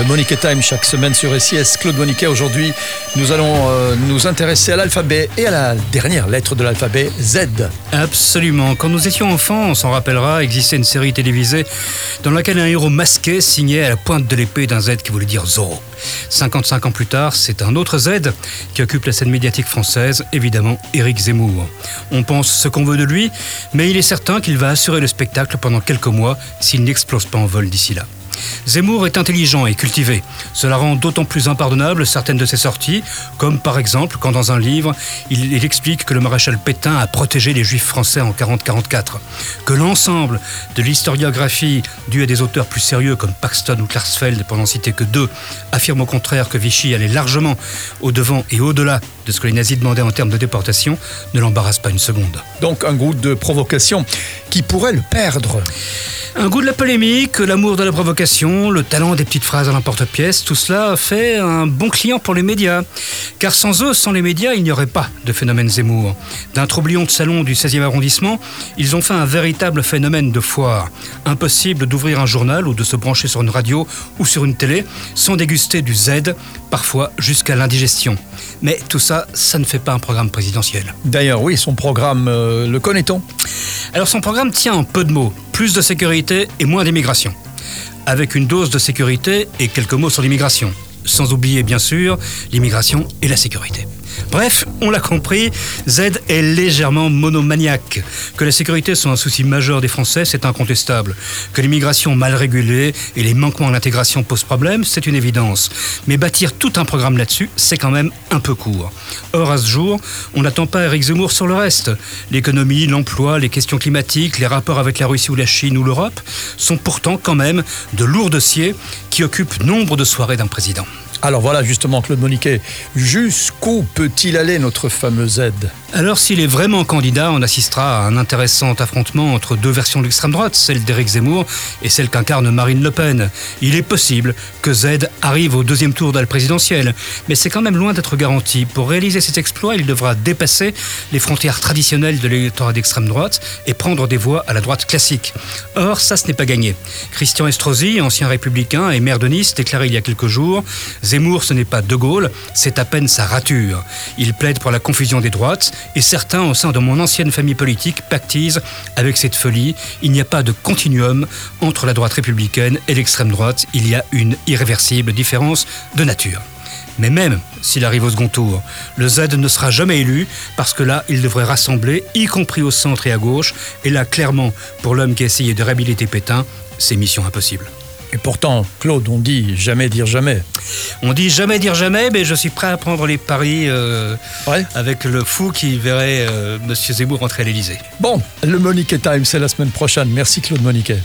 Le Monique Time chaque semaine sur SIS. Claude Moniquet, aujourd'hui, nous allons euh, nous intéresser à l'alphabet et à la dernière lettre de l'alphabet, Z. Absolument. Quand nous étions enfants, on s'en rappellera, existait une série télévisée dans laquelle un héros masqué signait à la pointe de l'épée d'un Z qui voulait dire Zorro. 55 ans plus tard, c'est un autre Z qui occupe la scène médiatique française, évidemment Éric Zemmour. On pense ce qu'on veut de lui, mais il est certain qu'il va assurer le spectacle pendant quelques mois s'il n'explose pas en vol d'ici là. Zemmour est intelligent et cultivé. Cela rend d'autant plus impardonnable certaines de ses sorties, comme par exemple quand dans un livre, il, explique que le maréchal Pétain a protégé les juifs français en 40-44, que l'ensemble de l'historiographie due à des auteurs plus sérieux comme Paxton ou Klarsfeld, pour n'en citer que deux, affirme au contraire que Vichy allait largement au-devant et au-delà de ce que les nazis demandaient en termes de déportation, ne l'embarrasse pas une seconde. Donc un groupe de provocation qui pourrait le perdre. Un goût de la polémique, l'amour de la provocation, le talent des petites phrases à l'emporte-pièce, tout cela fait un bon client pour les médias. Car sans eux, sans les médias, il n'y aurait pas de phénomène Zemmour. D'un troublion de salon du 16e arrondissement, ils ont fait un véritable phénomène de foire. Impossible d'ouvrir un journal ou de se brancher sur une radio ou sur une télé sans déguster du Z, parfois jusqu'à l'indigestion. Mais tout ça, ça ne fait pas un programme présidentiel. D'ailleurs, oui, son programme, euh, le connaît-on? Alors son programme tient en peu de mots plus de sécurité et moins d'immigration. Avec une dose de sécurité et quelques mots sur l'immigration. Sans oublier bien sûr l'immigration et la sécurité. Bref, on l'a compris, Z est légèrement monomaniaque. Que la sécurité soit un souci majeur des Français, c'est incontestable. Que l'immigration mal régulée et les manquements à l'intégration posent problème, c'est une évidence. Mais bâtir tout un programme là-dessus, c'est quand même un peu court. Or, à ce jour, on n'attend pas Eric Zemmour sur le reste. L'économie, l'emploi, les questions climatiques, les rapports avec la Russie ou la Chine ou l'Europe sont pourtant quand même de lourds dossiers qui occupent nombre de soirées d'un président. Alors voilà justement Claude Moniquet, jusqu'où peut-il aller notre fameux Z Alors s'il est vraiment candidat, on assistera à un intéressant affrontement entre deux versions de l'extrême droite, celle d'Éric Zemmour et celle qu'incarne Marine Le Pen. Il est possible que Z arrive au deuxième tour de la présidentielle, mais c'est quand même loin d'être garanti. Pour réaliser cet exploit, il devra dépasser les frontières traditionnelles de l'électorat d'extrême droite et prendre des voix à la droite classique. Or, ça ce n'est pas gagné. Christian Estrosi, ancien républicain et maire de Nice, déclarait il y a quelques jours Zemmour, ce n'est pas De Gaulle, c'est à peine sa rature. Il plaide pour la confusion des droites, et certains au sein de mon ancienne famille politique pactisent avec cette folie. Il n'y a pas de continuum entre la droite républicaine et l'extrême droite, il y a une irréversible différence de nature. Mais même s'il arrive au second tour, le Z ne sera jamais élu parce que là, il devrait rassembler, y compris au centre et à gauche. Et là, clairement, pour l'homme qui a essayé de réhabiliter Pétain, c'est mission impossible. Et pourtant, Claude, on dit jamais dire jamais. On dit jamais dire jamais, mais je suis prêt à prendre les paris euh, avec le fou qui verrait euh, M. Zemmour rentrer à l'Elysée. Bon, le Monique Time, c'est la semaine prochaine. Merci Claude Moniquet.